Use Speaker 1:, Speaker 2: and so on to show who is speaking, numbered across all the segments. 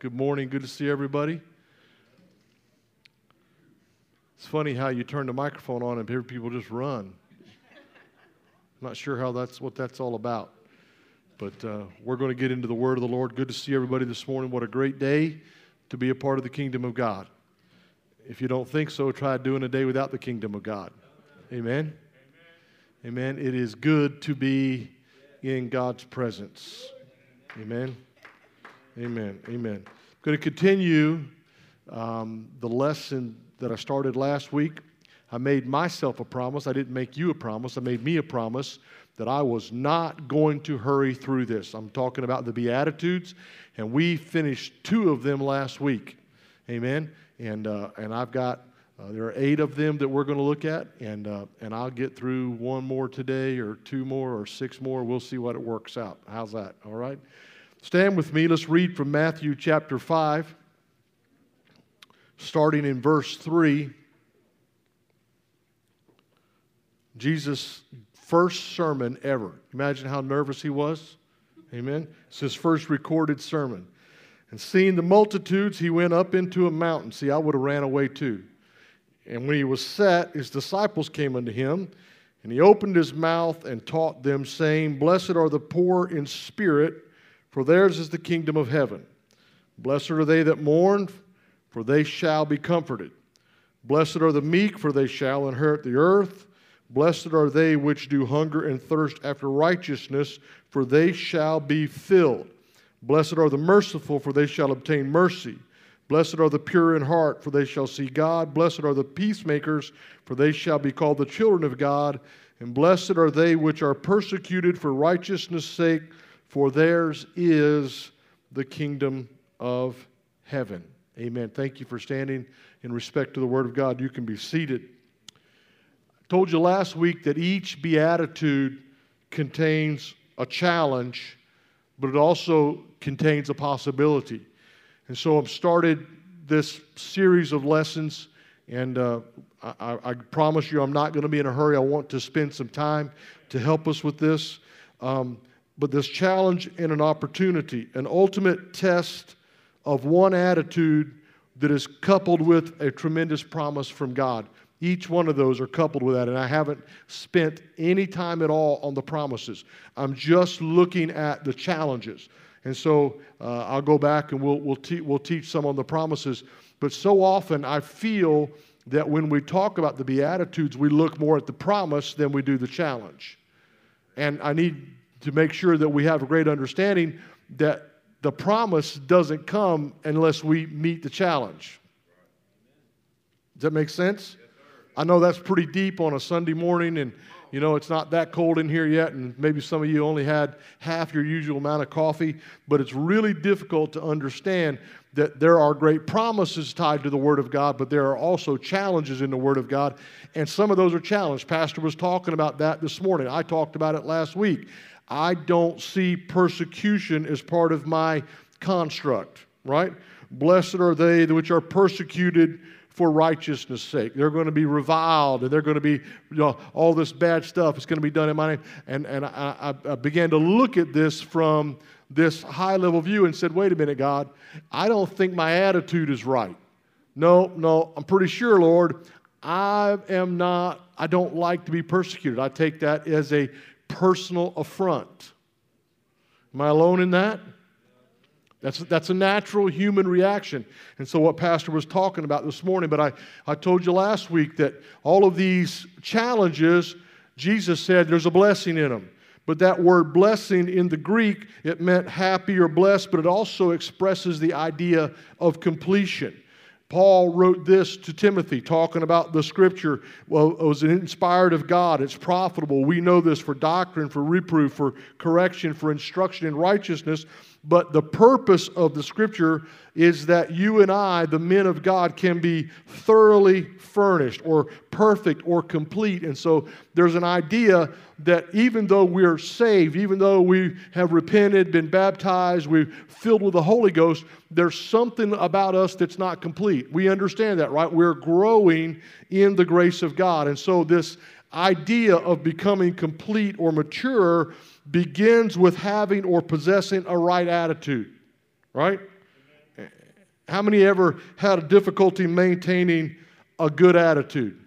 Speaker 1: Good morning. Good to see everybody. It's funny how you turn the microphone on and people just run. I'm not sure how that's what that's all about. But uh, we're going to get into the word of the Lord. Good to see everybody this morning. What a great day to be a part of the kingdom of God. If you don't think so, try doing a day without the kingdom of God. Amen. Amen. It is good to be in God's presence. Amen. Amen. Amen. I'm going to continue um, the lesson that I started last week. I made myself a promise. I didn't make you a promise. I made me a promise that I was not going to hurry through this. I'm talking about the Beatitudes, and we finished two of them last week. Amen. And, uh, and I've got, uh, there are eight of them that we're going to look at, and, uh, and I'll get through one more today, or two more, or six more. We'll see what it works out. How's that? All right? Stand with me. Let's read from Matthew chapter 5, starting in verse 3. Jesus' first sermon ever. Imagine how nervous he was. Amen. It's his first recorded sermon. And seeing the multitudes, he went up into a mountain. See, I would have ran away too. And when he was set, his disciples came unto him, and he opened his mouth and taught them, saying, Blessed are the poor in spirit for theirs is the kingdom of heaven. Blessed are they that mourn, for they shall be comforted. Blessed are the meek, for they shall inherit the earth. Blessed are they which do hunger and thirst after righteousness, for they shall be filled. Blessed are the merciful, for they shall obtain mercy. Blessed are the pure in heart, for they shall see God. Blessed are the peacemakers, for they shall be called the children of God. And blessed are they which are persecuted for righteousness' sake for theirs is the kingdom of heaven. Amen. Thank you for standing in respect to the Word of God. You can be seated. I told you last week that each beatitude contains a challenge, but it also contains a possibility. And so I've started this series of lessons, and uh, I, I, promise you I'm not going to be in a hurry. I want to spend some time to help us with this. Um, but this challenge and an opportunity, an ultimate test of one attitude that is coupled with a tremendous promise from God. Each one of those are coupled with that, and I haven't spent any time at all on the promises. I'm just looking at the challenges. And so uh, I'll go back and we'll, we'll, te- we'll teach some on the promises. But so often I feel that when we talk about the Beatitudes, we look more at the promise than we do the challenge. And I need to make sure that we have a great understanding that the promise doesn't come unless we meet the challenge. Does that make sense? I know that's pretty deep on a Sunday morning, and you know it's not that cold in here yet, and maybe some of you only had half your usual amount of coffee, but it's really difficult to understand that there are great promises tied to the Word of God, but there are also challenges in the Word of God, and some of those are challenged. Pastor was talking about that this morning. I talked about it last week. I don't see persecution as part of my construct, right? Blessed are they which are persecuted for righteousness' sake. They're going to be reviled and they're going to be, you know, all this bad stuff is going to be done in my name. And, and I, I began to look at this from this high level view and said, wait a minute, God, I don't think my attitude is right. No, no, I'm pretty sure, Lord, I am not, I don't like to be persecuted. I take that as a personal affront. Am I alone in that? That's, that's a natural human reaction. And so, what Pastor was talking about this morning, but I, I told you last week that all of these challenges, Jesus said there's a blessing in them. But that word blessing in the Greek, it meant happy or blessed, but it also expresses the idea of completion. Paul wrote this to Timothy, talking about the scripture. Well, it was inspired of God. It's profitable. We know this for doctrine, for reproof, for correction, for instruction in righteousness. But the purpose of the scripture is that you and I, the men of God, can be thoroughly furnished or perfect or complete. And so there's an idea that even though we're saved, even though we have repented, been baptized, we're filled with the Holy Ghost, there's something about us that's not complete. We understand that, right? We're growing in the grace of God. And so this idea of becoming complete or mature begins with having or possessing a right attitude, right? How many ever had a difficulty maintaining a good attitude?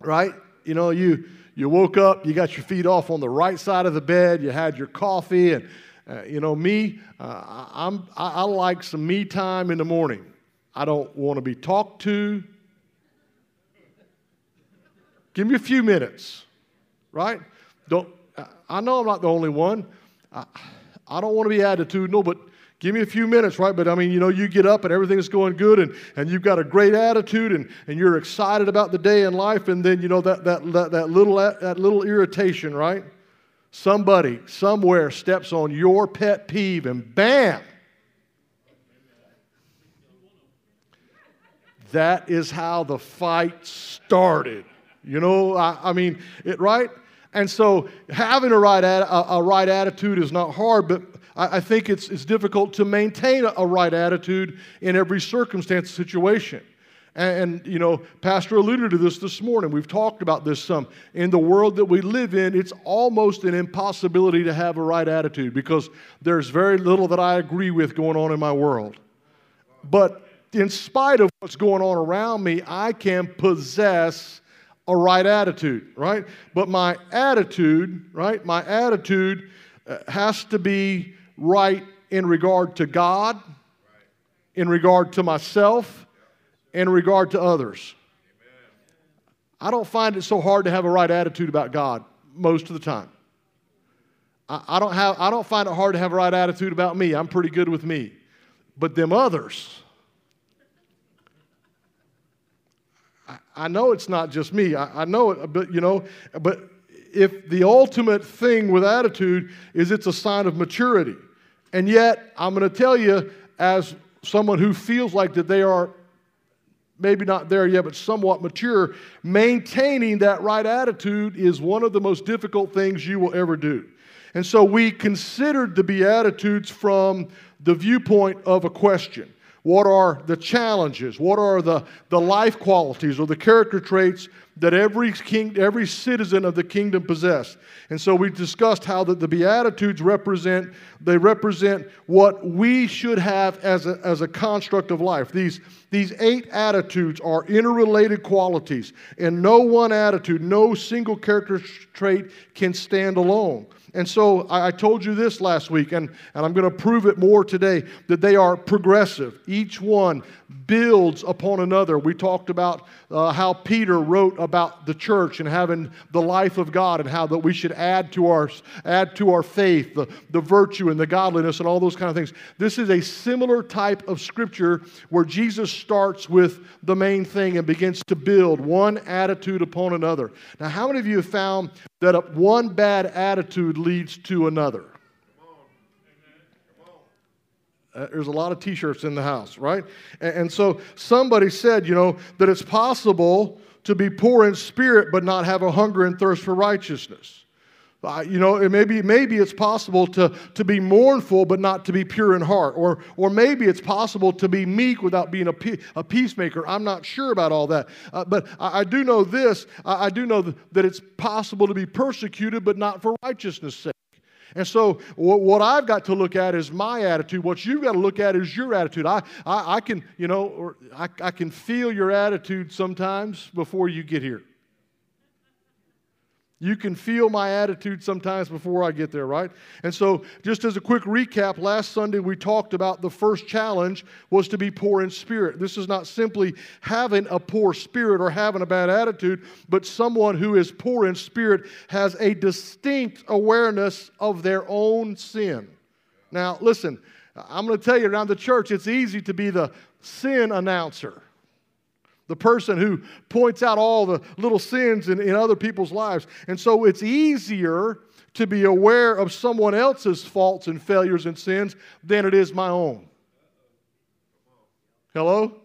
Speaker 1: Right? You know, you you woke up, you got your feet off on the right side of the bed, you had your coffee, and uh, you know me, uh, I'm I, I like some me time in the morning. I don't want to be talked to. Give me a few minutes, right? Don't I know I'm not the only one. I, I don't want to be attitudinal, but give me a few minutes, right? But I mean, you know, you get up and everything's going good and, and you've got a great attitude and, and you're excited about the day in life, and then, you know, that, that, that, that, little, that little irritation, right? Somebody, somewhere steps on your pet peeve and bam! That is how the fight started. You know, I, I mean, it, right? And so having a right, a, a right attitude is not hard, but I, I think it's, it's difficult to maintain a, a right attitude in every circumstance situation. And, and, you know, Pastor alluded to this this morning. We've talked about this some. In the world that we live in, it's almost an impossibility to have a right attitude because there's very little that I agree with going on in my world. But in spite of what's going on around me, I can possess a right attitude, right? But my attitude, right? My attitude uh, has to be right in regard to God, in regard to myself, in regard to others. I don't find it so hard to have a right attitude about God most of the time. I, don't, have, I don't find it hard to have a right attitude about me. I'm pretty good with me. But them others, I know it's not just me. I, I know it, but you know, but if the ultimate thing with attitude is it's a sign of maturity. And yet, I'm going to tell you, as someone who feels like that they are maybe not there yet, but somewhat mature, maintaining that right attitude is one of the most difficult things you will ever do. And so we considered the Beatitudes from the viewpoint of a question. What are the challenges? What are the, the life qualities or the character traits that every, king, every citizen of the kingdom possess? And so we discussed how that the Beatitudes represent, they represent what we should have as a, as a construct of life. These, these eight attitudes are interrelated qualities, and no one attitude, no single character trait can stand alone. And so I, told you this last week, and, and I'm going to prove it more today that they are progressive. Each one builds upon another. We talked about uh, how Peter wrote about the church and having the life of God and how that we should add to our, add to our faith the, the virtue and the godliness and all those kind of things. This is a similar type of scripture where Jesus starts with the main thing and begins to build one attitude upon another. Now, how many of you have found that one bad attitude leads to another? Uh, there's a lot of t shirts in the house, right? And, and, so somebody said, you know, that it's possible to be poor in spirit but not have a hunger and thirst for righteousness. Uh, you know, it maybe, maybe it's possible to, to be mournful but not to be pure in heart. Or, or maybe it's possible to be meek without being a, a peacemaker. I'm not sure about all that. Uh, but I, I, do know this I, I do know that it's possible to be persecuted but not for righteousness' sake. And so, what I've got to look at is my attitude. What you've got to look at is your attitude. I, I, I can, you know, I, I can feel your attitude sometimes before you get here. You can feel my attitude sometimes before I get there, right? And so, just as a quick recap, last Sunday we talked about the first challenge was to be poor in spirit. This is not simply having a poor spirit or having a bad attitude, but someone who is poor in spirit has a distinct awareness of their own sin. Now, listen, I'm going to tell you around the church, it's easy to be the sin announcer the person who points out all the little sins in, in other people's lives. And so it's easier to be aware of someone else's faults and failures and sins than it is my own. Hello?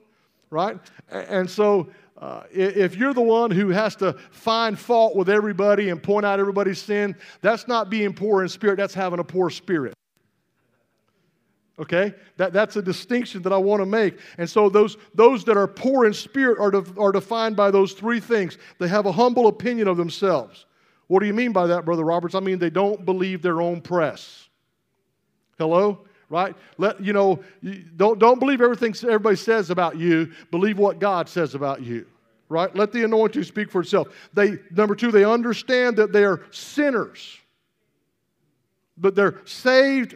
Speaker 1: Right? And so uh, if you're the one who has to find fault with everybody and point out everybody's sin, that's not being poor in spirit, that's having a poor spirit. Okay? That, that's a distinction that I want to make. And so those, those that are poor in spirit are, de, are defined by those three things. They have a humble opinion of themselves. What do you mean by that, Brother Roberts? I mean they don't believe their own press. Hello? Right? Let you know, don't, don't believe everything everybody says about you. Believe what God says about you. Right? Let the anointing speak for itself. They number two, they understand that they are sinners. But they're saved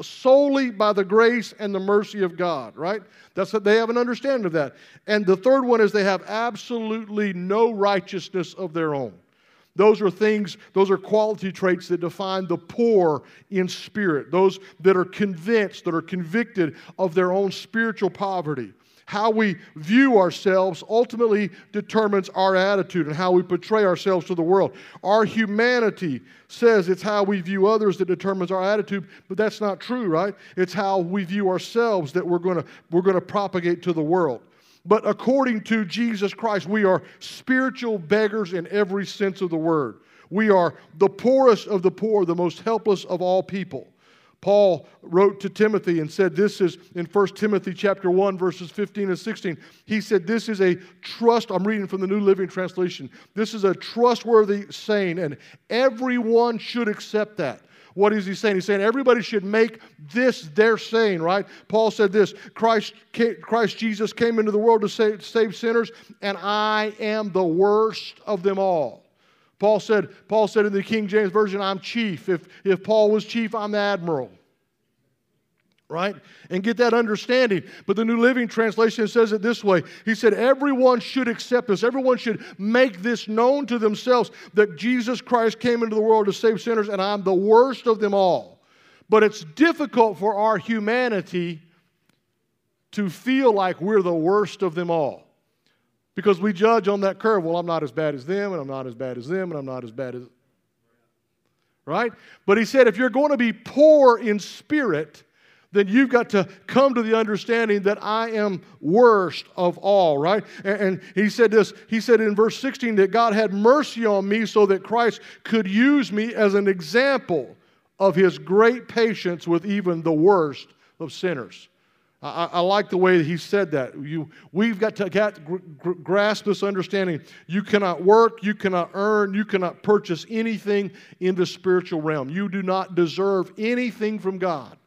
Speaker 1: solely by the grace and the mercy of God, right? That's what they have an understanding of that. And the third one is they have absolutely no righteousness of their own. Those are things, those are quality traits that define the poor in spirit, those that are convinced, that are convicted of their own spiritual poverty. How we view ourselves ultimately determines our attitude and how we portray ourselves to the world. Our humanity says it's how we view others that determines our attitude, but that's not true, right? It's how we view ourselves that we're going to we're going to propagate to the world. But according to Jesus Christ, we are spiritual beggars in every sense of the word. We are the poorest of the poor, the most helpless of all people. Paul wrote to Timothy and said this is in 1 Timothy chapter 1 verses 15 and 16. He said this is a trust I'm reading from the New Living Translation. This is a trustworthy saying and everyone should accept that. What is he saying? He's saying everybody should make this their saying, right? Paul said this Christ, Christ Jesus came into the world to save, save sinners, and I am the worst of them all. Paul said, Paul said in the King James Version, I'm chief. If, if Paul was chief, I'm the admiral. Right? And get that understanding. But the New Living Translation says it this way He said, Everyone should accept this. Everyone should make this known to themselves that Jesus Christ came into the world to save sinners, and I'm the worst of them all. But it's difficult for our humanity to feel like we're the worst of them all. Because we judge on that curve. Well, I'm not as bad as them, and I'm not as bad as them, and I'm not as bad as. Right? But he said, if you're going to be poor in spirit, then you've got to come to the understanding that I am worst of all, right? And, he said this, he said in verse 16 that God had mercy on me so that Christ could use me as an example of his great patience with even the worst of sinners. I, I, like the way he said that. You, we've got to get, gr- grasp this understanding. You cannot work, you cannot earn, you cannot purchase anything in the spiritual realm. You do not deserve anything from God.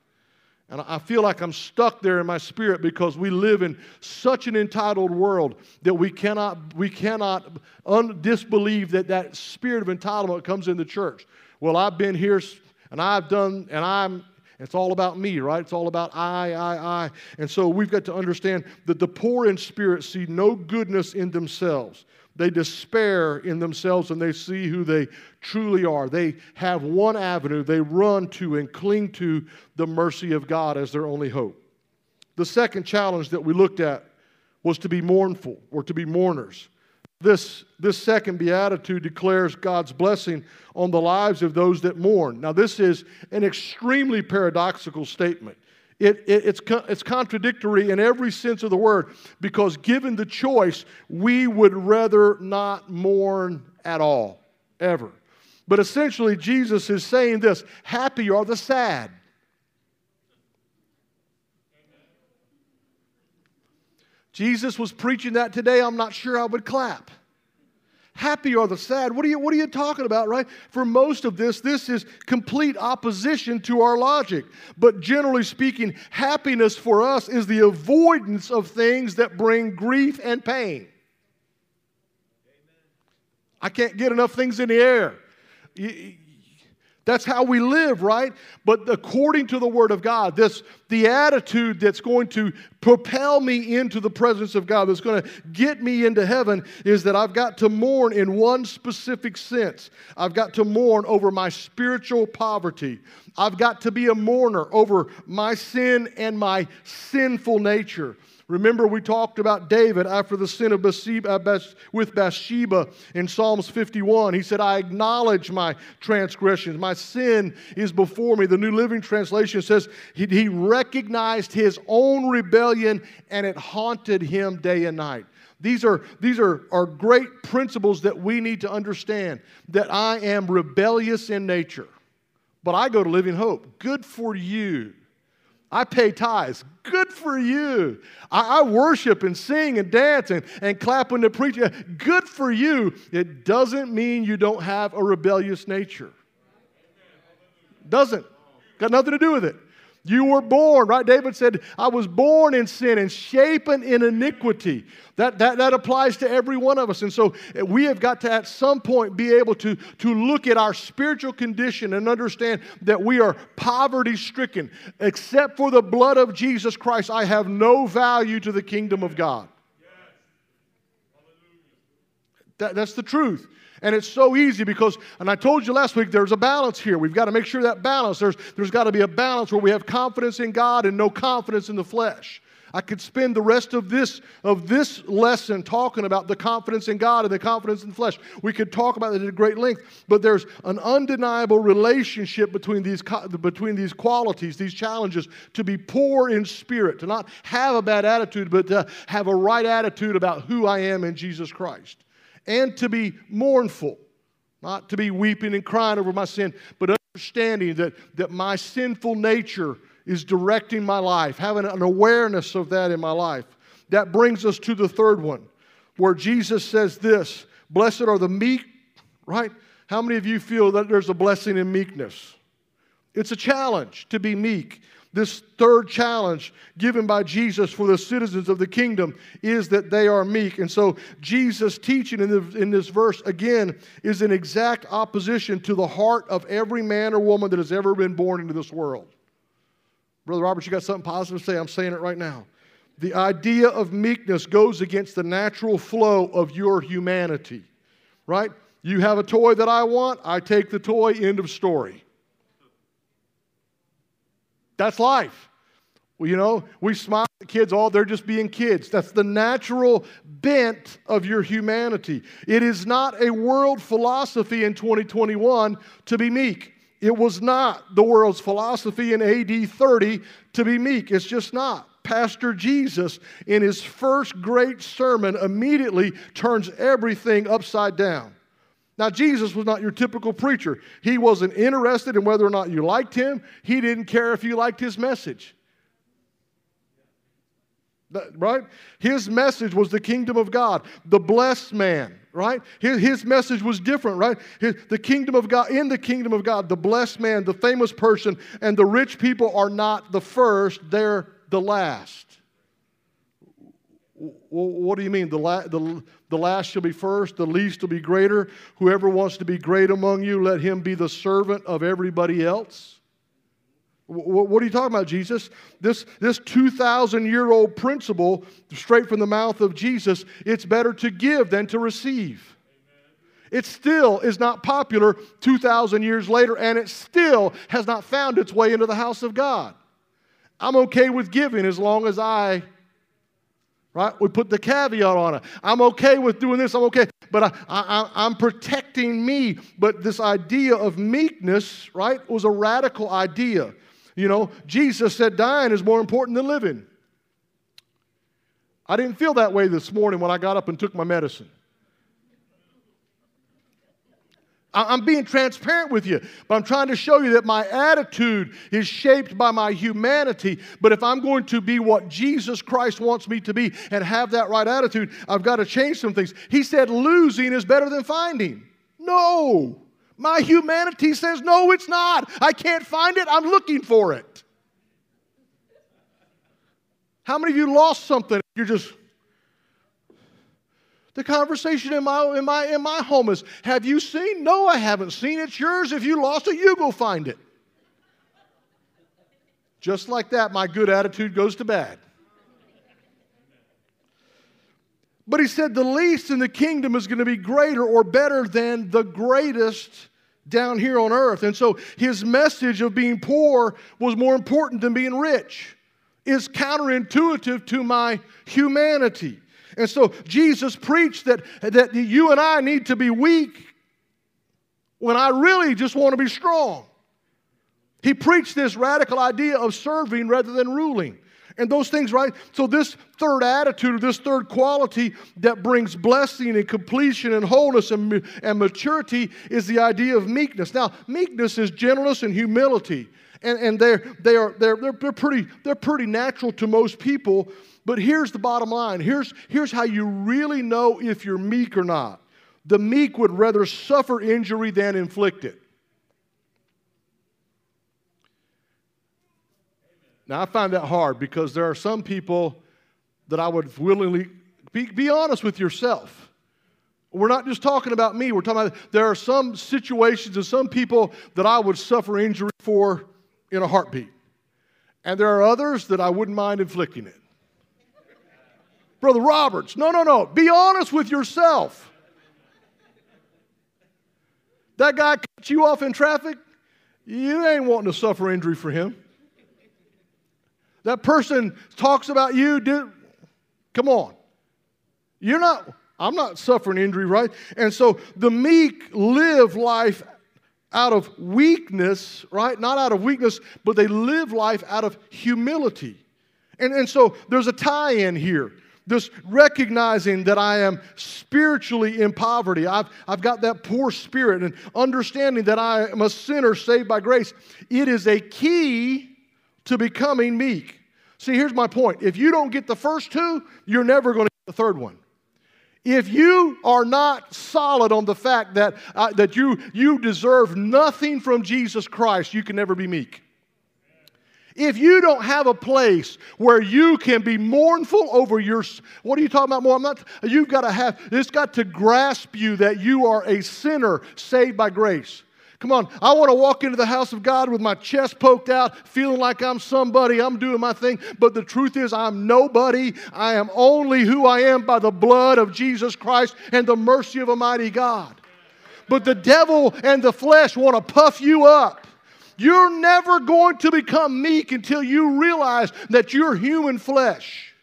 Speaker 1: And I feel like I'm stuck there in my spirit because we live in such an entitled world that we cannot, we cannot un- disbelieve that that spirit of entitlement comes in the church. Well, I've been here and I've done, and I'm it's all about me, right? It's all about I, I, I. And so we've got to understand that the poor in spirit see no goodness in themselves. They despair in themselves and they see who they truly are. They have one avenue they run to and cling to the mercy of God as their only hope. The second challenge that we looked at was to be mournful or to be mourners. This, this second beatitude declares God's blessing on the lives of those that mourn. Now, this is an extremely paradoxical statement. It, it, it's, it's contradictory in every sense of the word because, given the choice, we would rather not mourn at all, ever. But essentially, Jesus is saying this happy are the sad. Jesus was preaching that today, I'm not sure I would clap. Happy are the sad. What are you, what are you talking about, right? For most of this, this is complete opposition to our logic. But generally speaking, happiness for us is the avoidance of things that bring grief and pain. I can't get enough things in the air. That's how we live, right? But according to the Word of God, this the attitude that's going to propel me into the presence of God, that's going to get me into heaven, is that I've got to mourn in one specific sense. I've got to mourn over my spiritual poverty. I've got to be a mourner over my sin and my sinful nature. Remember, we talked about David after the sin of Bathsheba, uh, with Bathsheba in Psalms 51. He said, I acknowledge my transgressions. My sin is before me. The New Living Translation says he, he recognized his own rebellion and it haunted him day and night. These are, these are, are great principles that we need to understand that I am rebellious in nature, but I go to Living Hope. Good for you. I pay tithes. Good for you. I, I, worship and sing and dance and, and clap when the preacher. Good for you. It doesn't mean you don't have a rebellious nature. Doesn't. Got nothing to do with it. You were born, right? David said, I was born in sin and shapen in iniquity. That, that, that applies to every one of us. And so eh, we have got to, at some point, be able to, to look at our spiritual condition and understand that we are poverty stricken. Except for the blood of Jesus Christ, I have no value to the kingdom of God. That, that's the truth. And it's so easy because, and I told you last week, there's a balance here. We've got to make sure that balance, there's, there's got to be a balance where we have confidence in God and no confidence in the flesh. I could spend the rest of this of this lesson talking about the confidence in God and the confidence in the flesh. We could talk about it at great length, but there's an undeniable relationship between these between these qualities, these challenges to be poor in spirit, to not have a bad attitude, but to have a right attitude about who I am in Jesus Christ and to be mournful, not to be weeping and crying over my sin, but understanding that, that my sinful nature is directing my life, having an awareness of that in my life. That brings us to the third one, where Jesus says this Blessed are the meek, right? How many of you feel that there's a blessing in meekness? It's a challenge to be meek. This third challenge given by Jesus for the citizens of the kingdom is that they are meek. And so, Jesus' teaching in, the, in this verse, again, is in exact opposition to the heart of every man or woman that has ever been born into this world. Brother Robert, you got something positive to say? I'm saying it right now. The idea of meekness goes against the natural flow of your humanity, right? You have a toy that I want, I take the toy, end of story. That's life. Well, you know, we smile at kids, oh, they're just being kids. That's the natural bent of your humanity. It is not a world philosophy in 2021 to be meek. It was not the world's philosophy in AD 30 to be meek. It's just not. Pastor Jesus, in his first great sermon, immediately turns everything upside down. Now, Jesus was not your typical preacher. He wasn't interested in whether or not you liked him, he didn't care if you liked his message. right? His message was the kingdom of God, the blessed man, right? His, his message was different, right? His, the kingdom of God, in the kingdom of God, the blessed man, the famous person, and the rich people are not the first, they're the last. What do you mean? The, la- the, the last shall be first, the least will be greater. Whoever wants to be great among you, let him be the servant of everybody else. W- what are you talking about, Jesus? This, this 2,000 year old principle, straight from the mouth of Jesus, it's better to give than to receive. It still is not popular 2,000 years later, and it still has not found its way into the house of God. I'm okay with giving as long as I right? We put the caveat on it. I'm okay with doing this, I'm okay, but I, I, I'm protecting me. But this idea of meekness, right, was a radical idea. You know, Jesus said dying is more important than living. I didn't feel that way this morning when I got up and took my medicine. I'm being transparent with you, but I'm trying to show you that my attitude is shaped by my humanity. But if I'm going to be what Jesus Christ wants me to be and have that right attitude, I've got to change some things. He said losing is better than finding. No. My humanity says, no, it's not. I can't find it. I'm looking for it. How many of you lost something? You're just the conversation in my, in, my, in my home is Have you seen? No, I haven't seen. It's yours. If you lost it, you go find it. Just like that, my good attitude goes to bad. But he said the least in the kingdom is going to be greater or better than the greatest down here on earth. And so his message of being poor was more important than being rich. is counterintuitive to my humanity. And so Jesus preached that, that you and I need to be weak when I really just want to be strong. He preached this radical idea of serving rather than ruling. And those things, right? So, this third attitude, this third quality that brings blessing and completion and wholeness and, and maturity is the idea of meekness. Now, meekness is gentleness and humility. And, and they're, they are, they're, they're, they're, pretty, they're pretty natural to most people. But here's the bottom line here's, here's how you really know if you're meek or not. The meek would rather suffer injury than inflict it. Now, I find that hard because there are some people that I would willingly be, be honest with yourself. We're not just talking about me, we're talking about there are some situations and some people that I would suffer injury for in a heartbeat. And there are others that I wouldn't mind inflicting it. Brother Roberts, no, no, no. Be honest with yourself. That guy cut you off in traffic, you ain't wanting to suffer injury for him. That person talks about you, dude. Come on. You're not, I'm not suffering injury, right? And so the meek live life out of weakness, right? Not out of weakness, but they live life out of humility. And, and so there's a tie in here. This recognizing that I am spiritually in poverty. I've, I've got that poor spirit and understanding that I am a sinner saved by grace. It is a key to becoming meek. See, here's my point. If you don't get the first two, you're never going to get the third one. If you are not solid on the fact that, uh, that you, you deserve nothing from Jesus Christ, you can never be meek. If you don't have a place where you can be mournful over your, what are you talking about more? I'm not, you've got to have, it's got to grasp you that you are a sinner saved by grace. Come on, I want to walk into the house of God with my chest poked out, feeling like I'm somebody, I'm doing my thing. But the truth is, I'm nobody. I am only who I am by the blood of Jesus Christ and the mercy of a mighty God. But the devil and the flesh want to puff you up. You're never going to become meek until you realize that you're human flesh.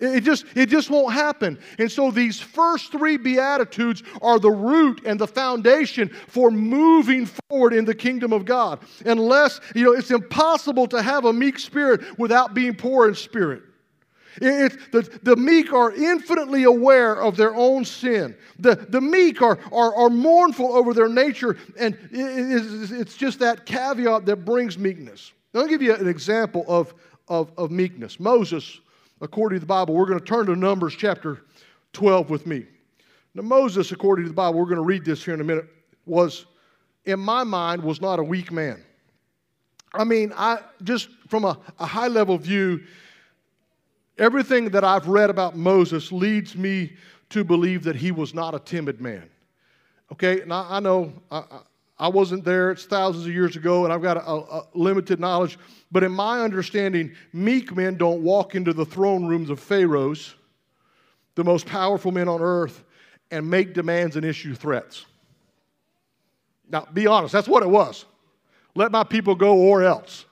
Speaker 1: It just, it just won't happen. And so these first three Beatitudes are the root and the foundation for moving forward in the kingdom of God. Unless, you know, it's impossible to have a meek spirit without being poor in spirit. It, the, the meek are infinitely aware of their own sin. The, the meek are, are, are mournful over their nature, and it, it's just that caveat that brings meekness. Now, I'll give you an example of, of, of meekness. Moses according to the Bible. We're going to turn to Numbers chapter 12 with me. Now, Moses, according to the Bible, we're going to read this here in a minute, was, in my mind, was not a weak man. I mean, I just from a, a high level view, everything that I've read about Moses leads me to believe that he was not a timid man. Okay, and I, I know I, I wasn't there, it's thousands of years ago, and I've got a, a, limited knowledge. But in my understanding, meek men don't walk into the throne rooms of pharaohs, the most powerful men on earth, and make demands and issue threats. Now, be honest, that's what it was. Let my people go or else.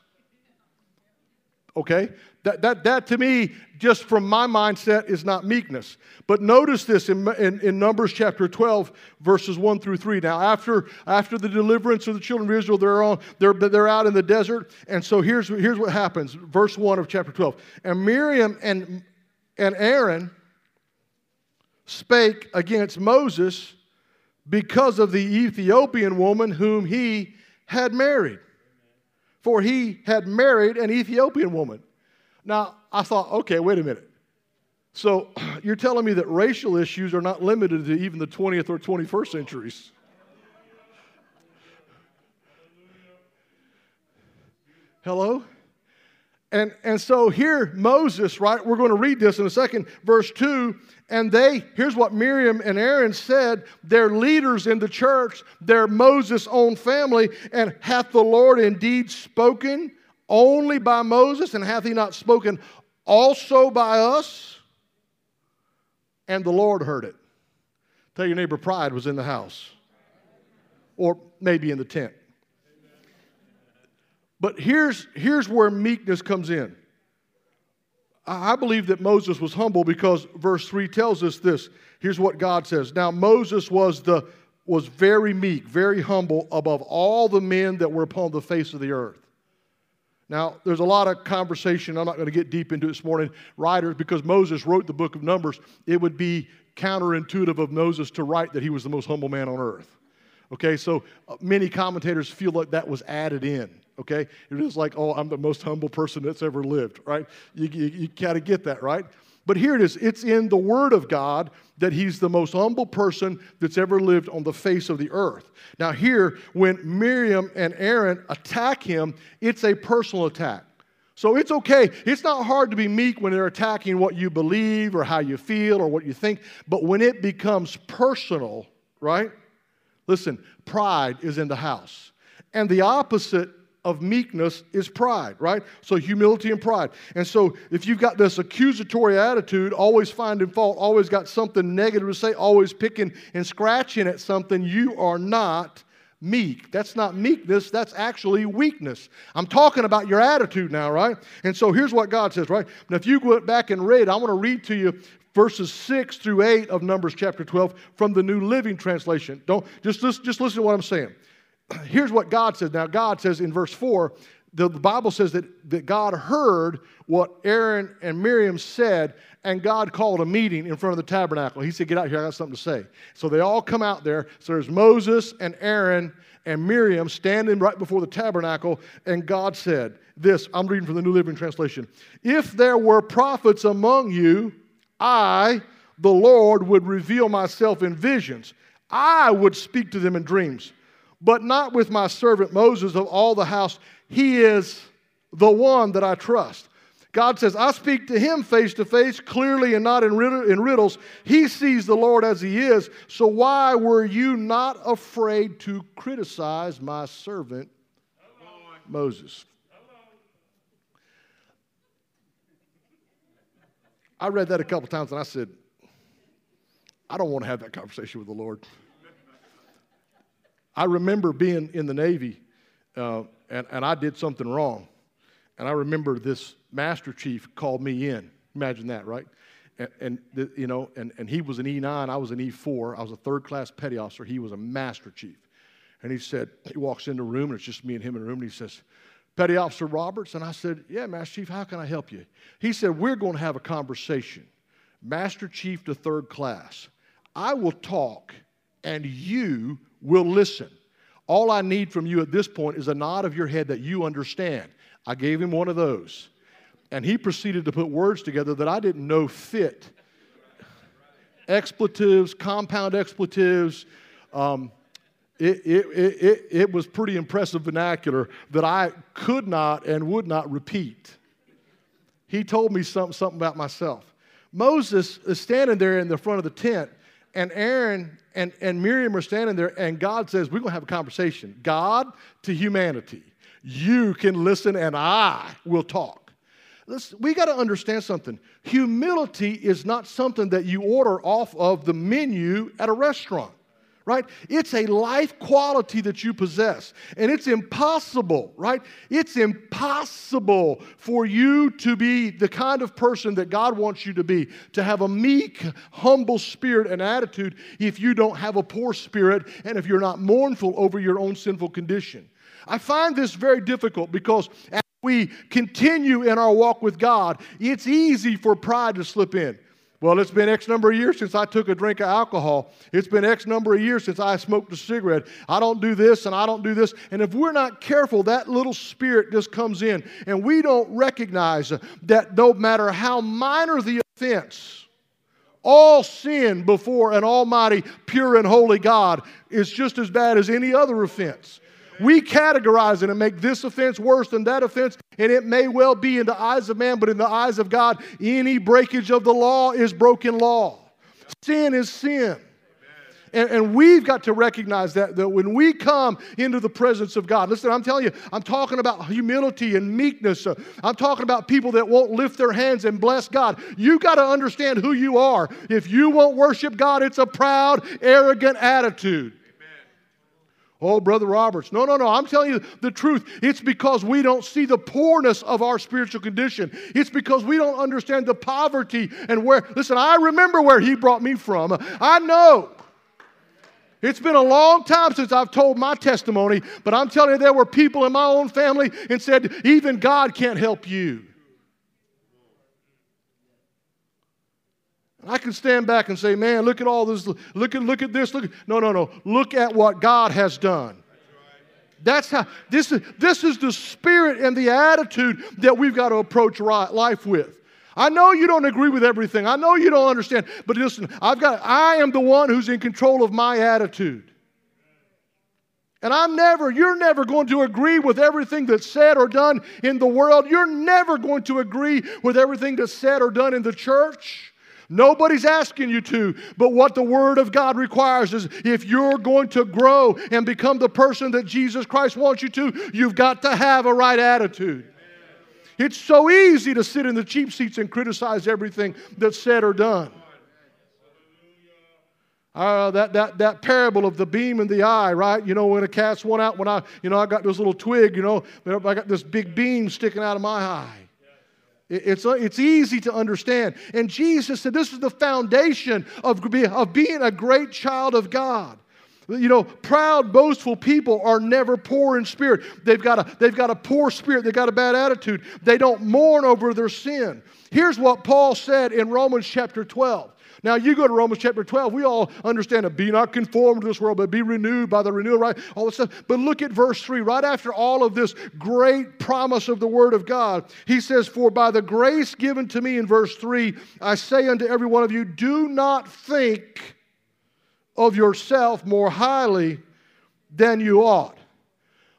Speaker 1: Okay? That, that, that to me, just from my mindset, is not meekness. But notice this in, in, in, Numbers chapter 12, verses 1 through 3. Now, after, after the deliverance of the children of Israel, they're, on, they're, they're out in the desert. And so here's, here's what happens. Verse 1 of chapter 12. And Miriam and, and Aaron spake against Moses because of the Ethiopian woman whom he had married. For he had married an Ethiopian woman. Now, I thought, okay, wait a minute. So you're telling me that racial issues are not limited to even the 20th or 21st centuries? Hello? And, and so here, Moses, right? We're going to read this in a second, verse 2. And they, here's what Miriam and Aaron said they're leaders in the church, they're Moses' own family. And hath the Lord indeed spoken only by Moses, and hath he not spoken also by us? And the Lord heard it. Tell your neighbor, pride was in the house, or maybe in the tent. But here's, here's where meekness comes in. I believe that Moses was humble because verse 3 tells us this. Here's what God says. Now Moses was the was very meek, very humble above all the men that were upon the face of the earth. Now, there's a lot of conversation. I'm not going to get deep into this morning. Writers, because Moses wrote the book of Numbers, it would be counterintuitive of Moses to write that he was the most humble man on earth. Okay, so uh, many commentators feel like that was added in. Okay, it was like, oh, I'm the most humble person that's ever lived, right? You, you, you kind of get that, right? But here it is it's in the Word of God that he's the most humble person that's ever lived on the face of the earth. Now, here, when Miriam and Aaron attack him, it's a personal attack. So it's okay. It's not hard to be meek when they're attacking what you believe or how you feel or what you think. But when it becomes personal, right? Listen, pride is in the house. And the opposite of meekness is pride, right? So humility and pride. And so if you've got this accusatory attitude, always finding fault, always got something negative to say, always picking and scratching at something, you are not meek. That's not meekness, that's actually weakness. I'm talking about your attitude now, right? And so here's what God says, right? Now if you go back and read, I want to read to you verses 6 through 8 of Numbers chapter 12 from the New Living Translation. Don't just, just, just listen to what I'm saying here's what God says. Now, God says in verse 4, the, Bible says that, that God heard what Aaron and Miriam said, and God called a meeting in front of the tabernacle. He said, Get out here, I got something to say. So they all come out there. So there's Moses and Aaron and Miriam standing right before the tabernacle, and God said, This, I'm reading from the New Living Translation. If there were prophets among you, I, the Lord, would reveal myself in visions. I would speak to them in dreams but not with my servant Moses of all the house. He is the one that I trust. God says, I speak to him face to face, clearly and not in riddles. He sees the Lord as he is. So why were you not afraid to criticize my servant Moses? I read that a couple times and I said, I don't want to have that conversation with the Lord. I remember being in the Navy uh, and, and I did something wrong. And I remember this master chief called me in. Imagine that, right? And, and you know, and, and he was an E9, I was an E4. I was a third class petty officer. He was a master chief. And he said, he walks in the room, and it's just me and him in the room, and he says, Petty Officer Roberts. And I said, Yeah, Master Chief, how can I help you? He said, We're going to have a conversation. Master Chief to third class. I will talk, and you will listen. All I need from you at this point is a nod of your head that you understand. I gave him one of those. And he proceeded to put words together that I didn't know fit expletives, compound expletives. Um, it, it, it, it was pretty impressive vernacular that I could not and would not repeat. He told me something, something about myself. Moses is standing there in the front of the tent, and Aaron and, and Miriam are standing there, and God says, We're going to have a conversation. God to humanity. You can listen, and I will talk. We got to understand something. Humility is not something that you order off of the menu at a restaurant right? It's a life quality that you possess. And it's impossible, right? It's impossible for you to be the kind of person that God wants you to be, to have a meek, humble spirit and attitude if you don't have a poor spirit and if you're not mournful over your own sinful condition. I find this very difficult because as we continue in our walk with God, it's easy for pride to slip in. Well, it's been X number of years since I took a drink of alcohol. It's been X number of years since I smoked a cigarette. I don't do this and I don't do this. And if we're not careful, that little spirit just comes in. And we don't recognize that no matter how minor the offense, all sin before an almighty, pure, and holy God is just as bad as any other offense. We categorize it and make this offense worse than that offense, and it may well be in the eyes of man, but in the eyes of God, any breakage of the law is broken law. Sin is sin. And, and, we've got to recognize that, that when we come into the presence of God, listen, I'm telling you, I'm talking about humility and meekness. I'm talking about people that won't lift their hands and bless God. You've got to understand who you are. If you won't worship God, it's a proud, arrogant attitude. Oh, Brother Roberts. No, no, no. I'm telling you the truth. It's because we don't see the poorness of our spiritual condition. It's because we don't understand the poverty and where. Listen, I remember where He brought me from. I know. It's been a long time since I've told my testimony, but I'm telling you, there were people in my own family and said, even God can't help you. I can stand back and say, man, look at all this, look at, look at this, look no, no, no. Look at what God has done. That's how, this is, this is the spirit and the attitude that we've got to approach life with. I know you don't agree with everything. I know you don't understand. But listen, I've got, I am the one who's in control of my attitude. And I'm never, you're never going to agree with everything that's said or done in the world. You're never going to agree with everything that's said or done in the church. Nobody's asking you to, but what the Word of God requires is if you're going to grow and become the person that Jesus Christ wants you to, you've got to have a right attitude. It's so easy to sit in the cheap seats and criticize everything that's said or done. Uh, that, that, that parable of the beam in the eye, right? You know, when a cast one out, when I, you know, I got this little twig, you know, I got this big beam sticking out of my eye. It's, uh, it's easy to understand. And Jesus said this is the foundation of, of being a great child of God. You know, proud, boastful people are never poor in spirit. They've got, a, they've got a poor spirit, they've got a bad attitude. They don't mourn over their sin. Here's what Paul said in Romans chapter 12. Now, you go to Romans chapter 12, we all understand it. Be not conformed to this world, but be renewed by the renewal, right? All this stuff. But look at verse 3. Right after all of this great promise of the Word of God, he says, For by the grace given to me in verse 3, I say unto every one of you, do not think of yourself more highly than you ought,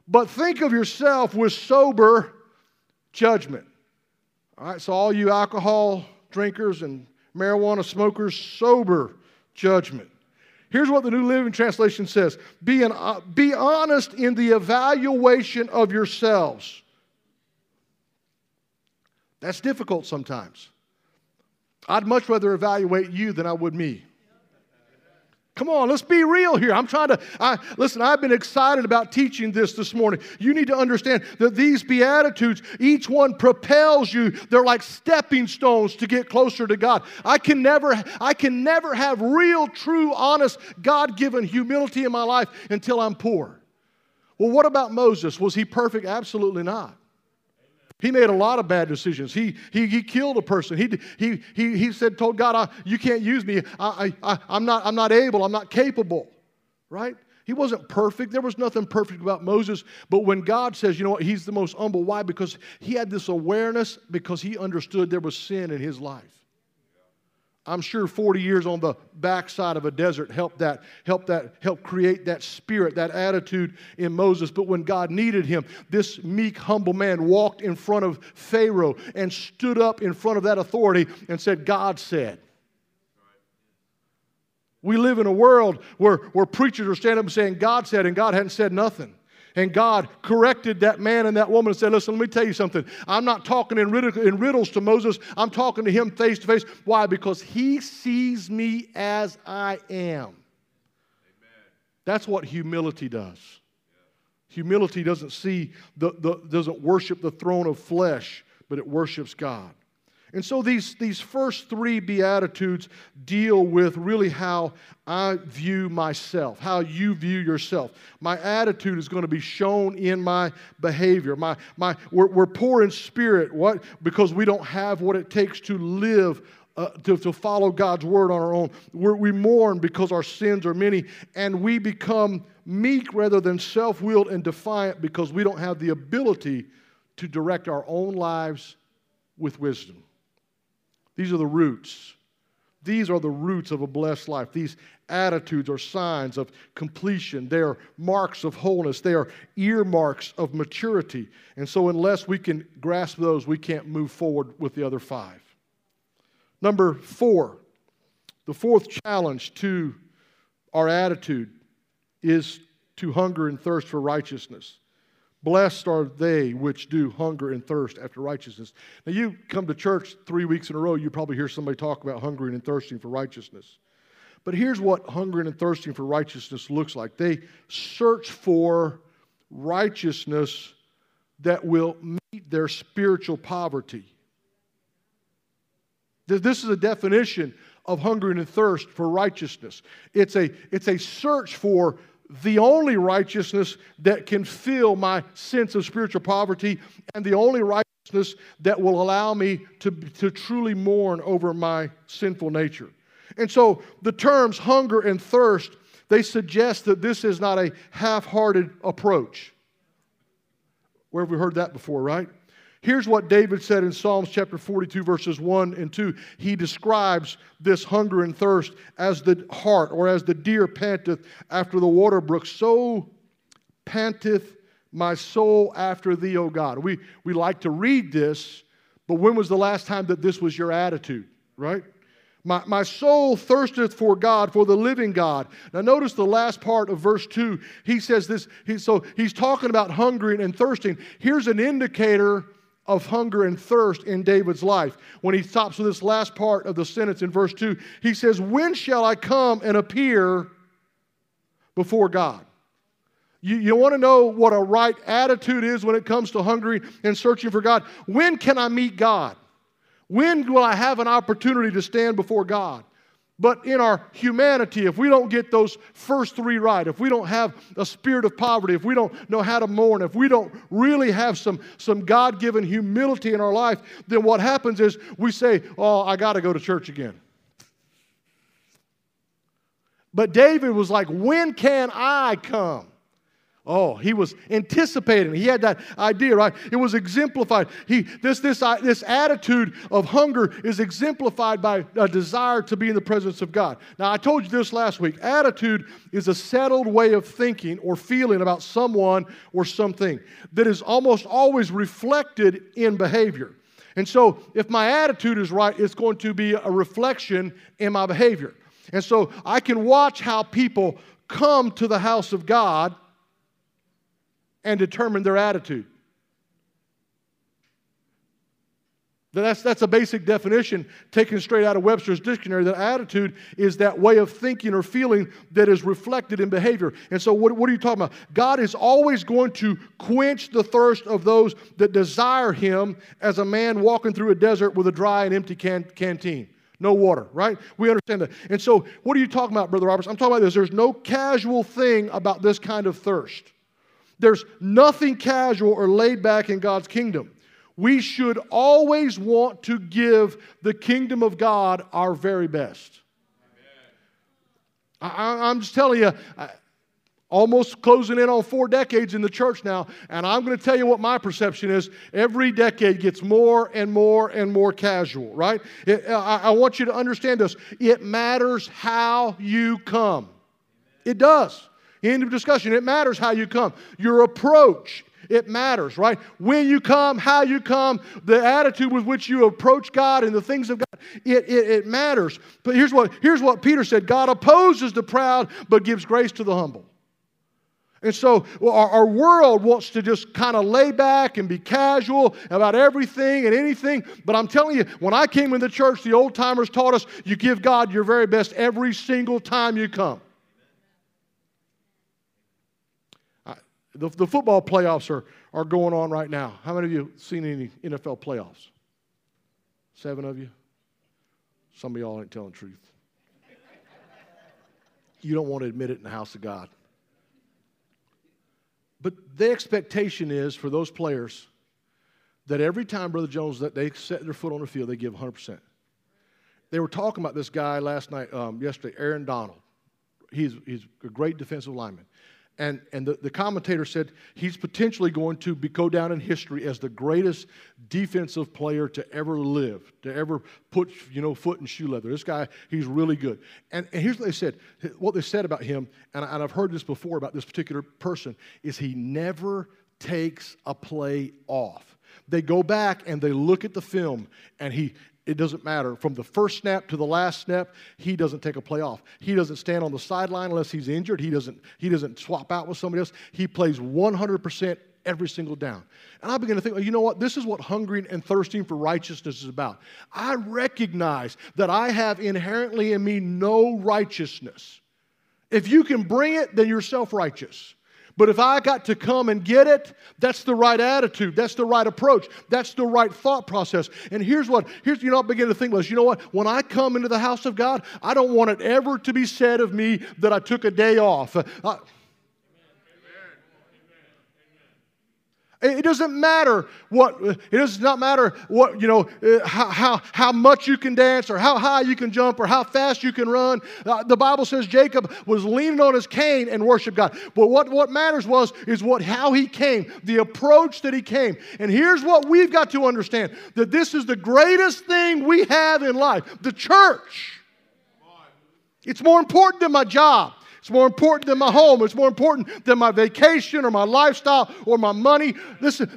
Speaker 1: but think of yourself with sober judgment. All right, so all you alcohol drinkers and marijuana smokers sober judgment. Here's what the New Living Translation says Be, an, uh, be honest in the evaluation of yourselves. That's difficult sometimes. I'd much rather evaluate you than I would me. Come on, let's be real here. I'm trying to, I, listen, I've been excited about teaching this this morning. You need to understand that these Beatitudes, each one propels you. They're like stepping stones to get closer to God. I can never, I can never have real, true, honest, God given humility in my life until I'm poor. Well, what about Moses? Was he perfect? Absolutely not. He made a lot of bad decisions. He, he, he killed a person. He, he, he, he said, told God, I, You can't use me. I, I, I'm, not, I'm not able. I'm not capable. Right? He wasn't perfect. There was nothing perfect about Moses. But when God says, you know what, he's the most humble. Why? Because he had this awareness because he understood there was sin in his life. I'm sure 40 years on the backside of a desert helped that, helped that, helped create that spirit, that attitude in Moses. But when God needed him, this meek, humble man walked in front of Pharaoh and stood up in front of that authority and said, God said. We live in a world where, where preachers are standing up and saying, God said, and God hadn't said nothing. And God corrected that man and that woman and said, Listen, let me tell you something. I'm not talking in, in riddles to Moses. I'm talking to him face to face. Why? Because he sees me as I am. Amen. That's what humility does. Humility doesn't see the, the doesn't worship the throne of flesh, but it worships God. And so these, these first three Beatitudes deal with really how I view myself, how you view yourself. My attitude is going to be shown in my behavior. My, my, we're, we're poor in spirit. What? Because we don't have what it takes to live uh, to, to follow God's word on our own. We're, we mourn because our sins are many, and we become meek rather than self willed and defiant because we don't have the ability to direct our own lives with wisdom. These are the roots. These are the roots of a blessed life. These attitudes are signs of completion. They are marks of wholeness. They are earmarks of maturity. And so, unless we can grasp those, we can't move forward with the other five. Number four, the fourth challenge to our attitude is to hunger and thirst for righteousness. Blessed are they which do hunger and thirst after righteousness. Now, you come to church three weeks in a row, you probably hear somebody talk about hungering and thirsting for righteousness. But here's what hungering and thirsting for righteousness looks like they search for righteousness that will meet their spiritual poverty. This is a definition of hungering and thirst for righteousness. It's a, it's a search for the only righteousness that can fill my sense of spiritual poverty and the only righteousness that will allow me to, to truly mourn over my sinful nature. And so the terms hunger and thirst, they suggest that this is not a half hearted approach. Where have we heard that before, right? Here's what David said in Psalms chapter 42, verses 1 and 2. He describes this hunger and thirst as the heart or as the deer panteth after the water brook. So panteth my soul after thee, O God. We, we like to read this, but when was the last time that this was your attitude, right? My, my soul thirsteth for God, for the living God. Now, notice the last part of verse 2. He says this. He, so he's talking about hungering and thirsting. Here's an indicator of hunger and thirst in David's life. When he stops with this last part of the sentence in verse 2, he says, When shall I come and appear before God? You, you want to know what a right attitude is when it comes to hungry and searching for God? When can I meet God? When will I have an opportunity to stand before God? But in our humanity, if we don't get those first three right, if we don't have a spirit of poverty, if we don't know how to mourn, if we don't really have some, some God given humility in our life, then what happens is we say, Oh, I got to go to church again. But David was like, When can I come? Oh, he was anticipating. He had that idea, right? It was exemplified. He, this, this, uh, this attitude of hunger is exemplified by a desire to be in the presence of God. Now, I told you this last week. Attitude is a settled way of thinking or feeling about someone or something that is almost always reflected in behavior. And so, if my attitude is right, it's going to be a reflection in my behavior. And so, I can watch how people come to the house of God and determine their attitude. That's, that's a basic definition taken straight out of Webster's dictionary. That attitude is that way of thinking or feeling that is reflected in behavior. And so, what, what are you talking about? God is always going to quench the thirst of those that desire Him as a man walking through a desert with a dry and empty can, canteen. No water, right? We understand that. And so, what are you talking about, Brother Roberts? I'm talking about this. There's no casual thing about this kind of thirst. There's nothing casual or laid back in God's kingdom. We should always want to give the kingdom of God our very best. I, am just telling you, I, almost closing in on four decades in the church now, and I'm going to tell you what my perception is. Every decade gets more and more and more casual, right? It, uh, I, I want you to understand this. It matters how you come. It does. End of discussion. It matters how you come. Your approach, it matters, right? When you come, how you come, the attitude with which you approach God and the things of God, it, it, it matters. But here's what, here's what Peter said God opposes the proud, but gives grace to the humble. And so our, our, world wants to just kind of lay back and be casual about everything and anything. But I'm telling you, when I came in the church, the old timers taught us you give God your very best every single time you come. The, the football playoffs are, are going on right now. How many of you seen any NFL playoffs? Seven of you? Some of y'all ain't telling the truth. You don't want to admit it in the house of God. But the expectation is for those players that every time, Brother Jones, that they set their foot on the field, they give 100%. They were talking about this guy last night, um, yesterday, Aaron Donald. He's, he's a great defensive lineman. And, and the, the commentator said he's potentially going to be, go down in history as the greatest defensive player to ever live, to ever put you know, foot in shoe leather. This guy, he's really good. And, and here's what they said. What they said about him, and, I, and I've heard this before about this particular person, is he never takes a play off. They go back and they look at the film, and he it doesn't matter. From the first snap to the last snap, he doesn't take a play off. He doesn't stand on the sideline unless he's injured. He doesn't, he doesn't swap out with somebody else. He plays 100% every single down. And I began to think, well, you know what? This is what hungering and thirsting for righteousness is about. I recognize that I have inherently in me no righteousness. If you can bring it, then you're self righteous. But if I got to come and get it, that's the right attitude. That's the right approach. That's the right thought process. And here's what, here's, you know, I begin to think was, you know what? When I come into the house of God, I don't want it ever to be said of me that I took a day off. I, It doesn't matter what, it does not matter what, you know, uh, how, how, how much you can dance or how high you can jump or how fast you can run. Uh, the Bible says Jacob was leaning on his cane and worshiped God. But what, what matters was, is what, how he came, the approach that he came. And here's what we've got to understand that this is the greatest thing we have in life the church. It's more important than my job. It's more important than my home. It's more important than my vacation or my lifestyle or my money. Listen,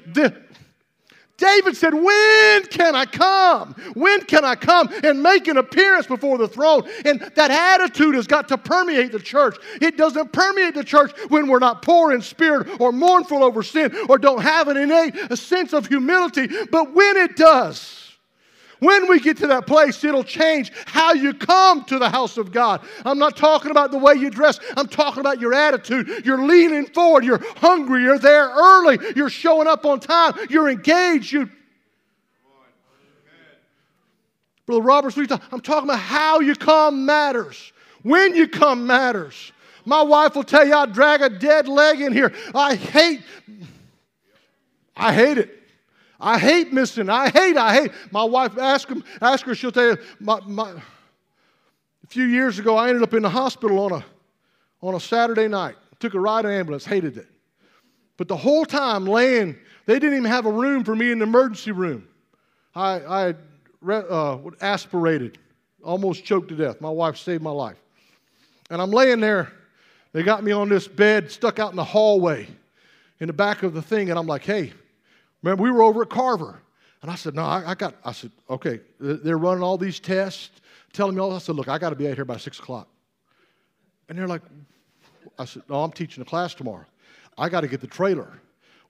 Speaker 1: David said, When can I come? When can I come and make an appearance before the throne? And that attitude has got to permeate the church. It doesn't permeate the church when we're not poor in spirit or mournful over sin or don't have an innate sense of humility. But when it does, when we get to that place, it'll change how you come to the house of God. I'm not talking about the way you dress, I'm talking about your attitude. You're leaning forward, you're hungry, you're there early, you're showing up on time, you're engaged. You... Brother Roberts, I'm talking about how you come matters. When you come matters. My wife will tell you I'll drag a dead leg in here. I hate, I hate it. I hate missing. I hate, I hate. My wife, ask, him, ask her, she'll tell you. My, my, a few years ago, I ended up in the hospital on a, on a Saturday night. Took a ride in an ambulance, hated it. But the whole time laying, they didn't even have a room for me in the emergency room. I, I uh, aspirated, almost choked to death. My wife saved my life. And I'm laying there. They got me on this bed stuck out in the hallway in the back of the thing, and I'm like, hey, Remember, we were over at Carver. And I said, No, I, I got, I said, okay, they're running all these tests, telling me all. I said, Look, I got to be out here by six o'clock. And they're like, I said, No, I'm teaching a class tomorrow. I got to get the trailer.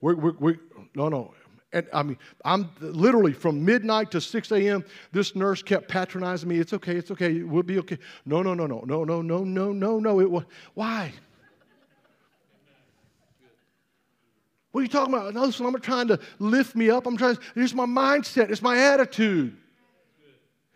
Speaker 1: We're, we're, we're, no, no. And I mean, I'm literally from midnight to 6 a.m. This nurse kept patronizing me. It's okay, it's okay, we'll be okay. No, no, no, no, no, no, no, no, no, no. It was, why? What are you talking about? No, listen, I'm trying to lift me up. I'm trying, to, it's my mindset, it's my attitude.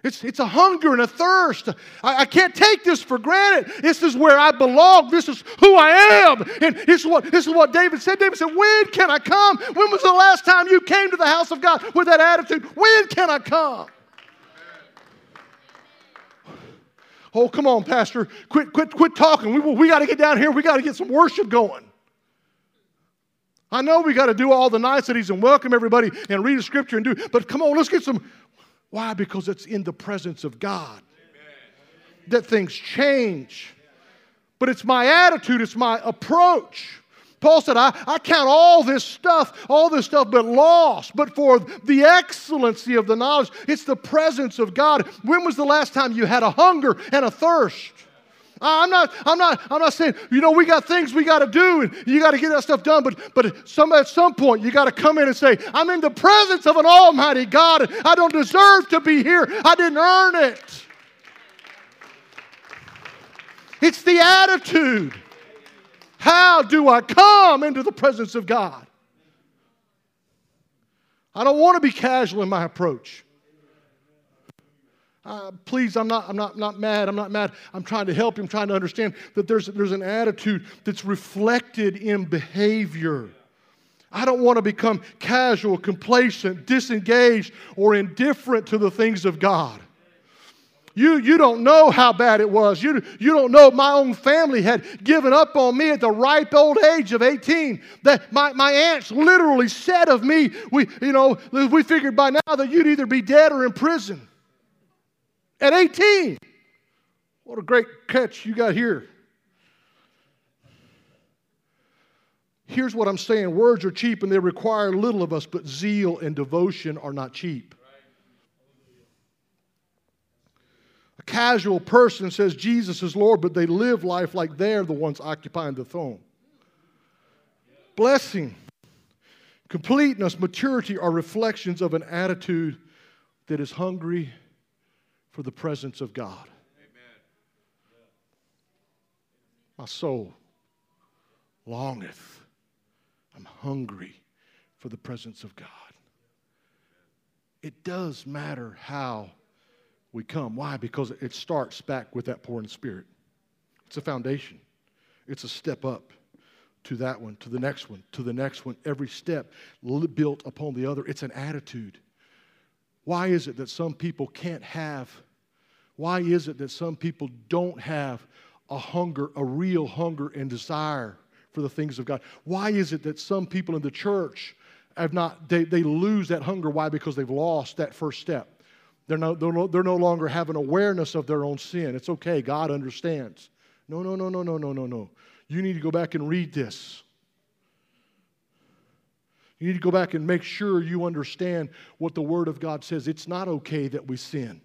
Speaker 1: It's, it's a hunger and a thirst. I, I, can't take this for granted. This is where I belong. This is who I am. And this is, what, this is what David said. David said, When can I come? When was the last time you came to the house of God with that attitude? When can I come? Oh, come on, Pastor. Quit, quit, quit talking. We, we got to get down here. We got to get some worship going. I know we got to do all the niceties and welcome everybody and read the scripture and do, but come on, let's get some. Why? Because it's in the presence of God that things change. But it's my attitude, it's my approach. Paul said, I, I count all this stuff, all this stuff, but lost. But for the excellency of the knowledge, it's the presence of God. When was the last time you had a hunger and a thirst? I'm not, I'm not, I'm not saying, you know, we got things we got to do and you got to get that stuff done, but, but some, at some point you got to come in and say, I'm in the presence of an almighty God. I don't deserve to be here. I didn't earn it. It's the attitude. How do I come into the presence of God? I don't want to be casual in my approach. Uh, please, I'm not, I'm not, not mad. I'm not mad. I'm trying to help you. I'm trying to understand that there's, there's an attitude that's reflected in behavior. I don't want to become casual, complacent, disengaged, or indifferent to the things of God. You, you don't know how bad it was. You, you don't know my own family had given up on me at the ripe old age of 18. That my, my aunts literally said of me, we, you know, we figured by now that you'd either be dead or in prison at 18. What a great catch you got here. Here's what I'm saying words are cheap and they require little of us, but zeal and devotion are not cheap. A casual person says Jesus is Lord, but they live life like they're the ones occupying the throne. Blessing Completeness, maturity are reflections of an attitude that is hungry for the presence of God. My soul longeth. I'm hungry for the presence of God. It does matter how we come. Why? Because it starts back with that poor in spirit. It's a foundation, it's a step up to that one, to the next one, to the next one. Every step built upon the other. It's an attitude. Why is it that some people can't have? Why is it that some people don't have a hunger, a real hunger and desire for the things of God? Why is it that some people in the church have not, they, they lose that hunger? Why? Because they've lost that first step. They're no, they're, no, they're no longer having awareness of their own sin. It's okay, God understands. No, no, no, no, no, no, no, no. You need to go back and read this. You need to go back and make sure you understand what the Word of God says. It's not okay that we sin.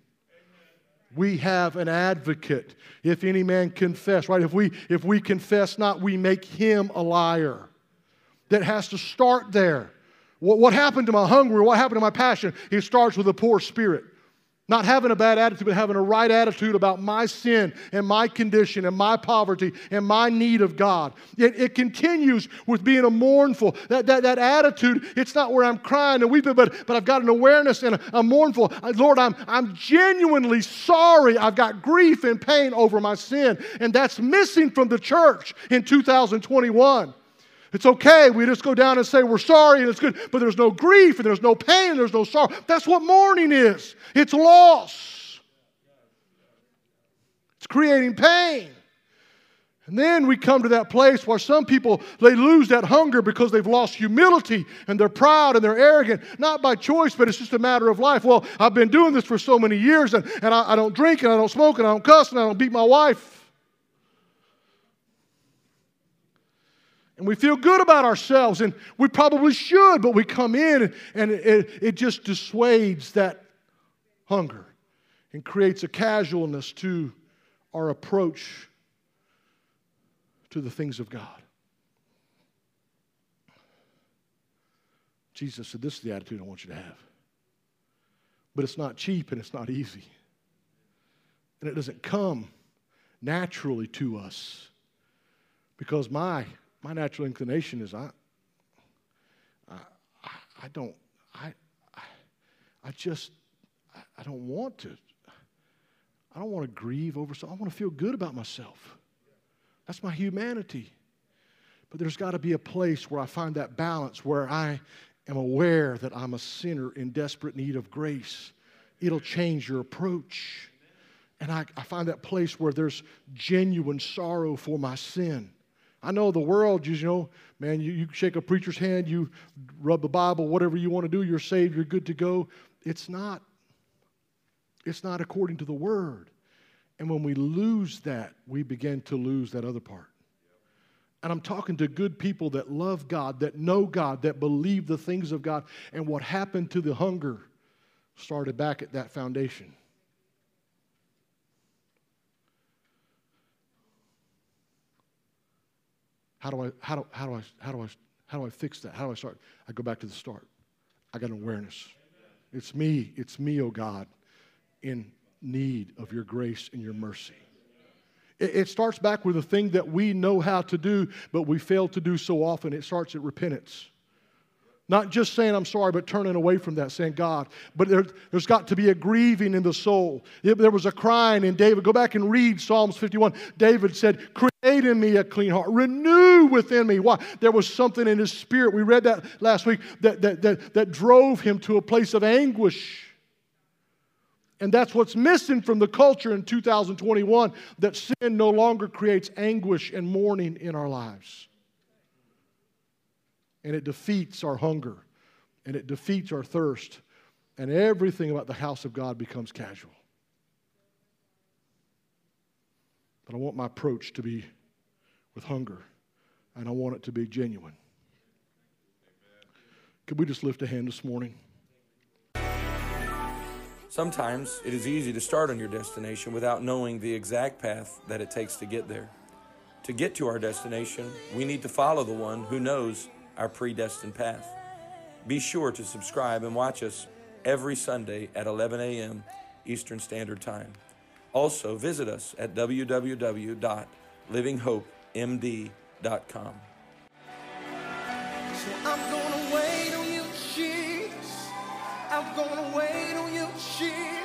Speaker 1: We have an advocate. If any man confess, right? If we if we confess not, we make him a liar. That has to start there. What, what happened to my hunger? What happened to my passion? It starts with a poor spirit. Not having a bad attitude, but having a right attitude about my sin and my condition and my poverty and my need of God. It, it continues with being a mournful. That, that, that attitude, it's not where I'm crying and weeping, but, but I've got an awareness and a, a mournful. Lord, I'm, I'm genuinely sorry. I've got grief and pain over my sin. And that's missing from the church in 2021. It's okay. We just go down and say we're sorry and it's good, but there's no grief and there's no pain and there's no sorrow. That's what mourning is it's loss, it's creating pain. And then we come to that place where some people they lose that hunger because they've lost humility and they're proud and they're arrogant, not by choice, but it's just a matter of life. Well, I've been doing this for so many years and, and I, I don't drink and I don't smoke and I don't cuss and I don't beat my wife. And we feel good about ourselves, and we probably should, but we come in and it, it just dissuades that hunger and creates a casualness to our approach to the things of God. Jesus said, This is the attitude I want you to have. But it's not cheap and it's not easy. And it doesn't come naturally to us because my my natural inclination is I, I, I don't, I, I just, I don't want to. I don't want to grieve over something. I want to feel good about myself. That's my humanity. But there's got to be a place where I find that balance, where I am aware that I'm a sinner in desperate need of grace. It'll change your approach. And I, I find that place where there's genuine sorrow for my sin. I know the world, you know, man, you, you shake a preacher's hand, you rub the Bible, whatever you want to do, you're saved, you're good to go. It's not. It's not according to the word. And when we lose that, we begin to lose that other part. And I'm talking to good people that love God, that know God, that believe the things of God. And what happened to the hunger started back at that foundation. How do I, how do, how do I, how do I, how do I fix that? How do I start? I go back to the start. I got an awareness. It's me. It's me, oh God, in need of your grace and your mercy. It, it starts back with the thing that we know how to do, but we fail to do so often. It starts at repentance. Not just saying I'm sorry, but turning away from that, saying God. But there, has got to be a grieving in the soul. There was a crying in David. Go back and read Psalms 51. David said, Create in me a clean heart, renew within me. Why? There was something in his spirit. We read that last week that, that, that, that drove him to a place of anguish. And that's what's missing from the culture in 2021 that sin no longer creates anguish and mourning in our lives and it defeats our hunger and it defeats our thirst, and everything about the house of God becomes casual. But I want my approach to be with hunger, and I want it to be genuine. Could we just lift a hand this morning?
Speaker 2: Sometimes it is easy to start on your destination without knowing the exact path that it takes to get there. To get to our destination, we need to follow the one who knows our predestined path. Be sure to subscribe and watch us every Sunday at 11 a.m. Eastern Standard Time. Also, visit us at www.livinghopemd.com.
Speaker 3: So I'm gonna wait on you, Jesus. I'm gonna wait on you, Jesus.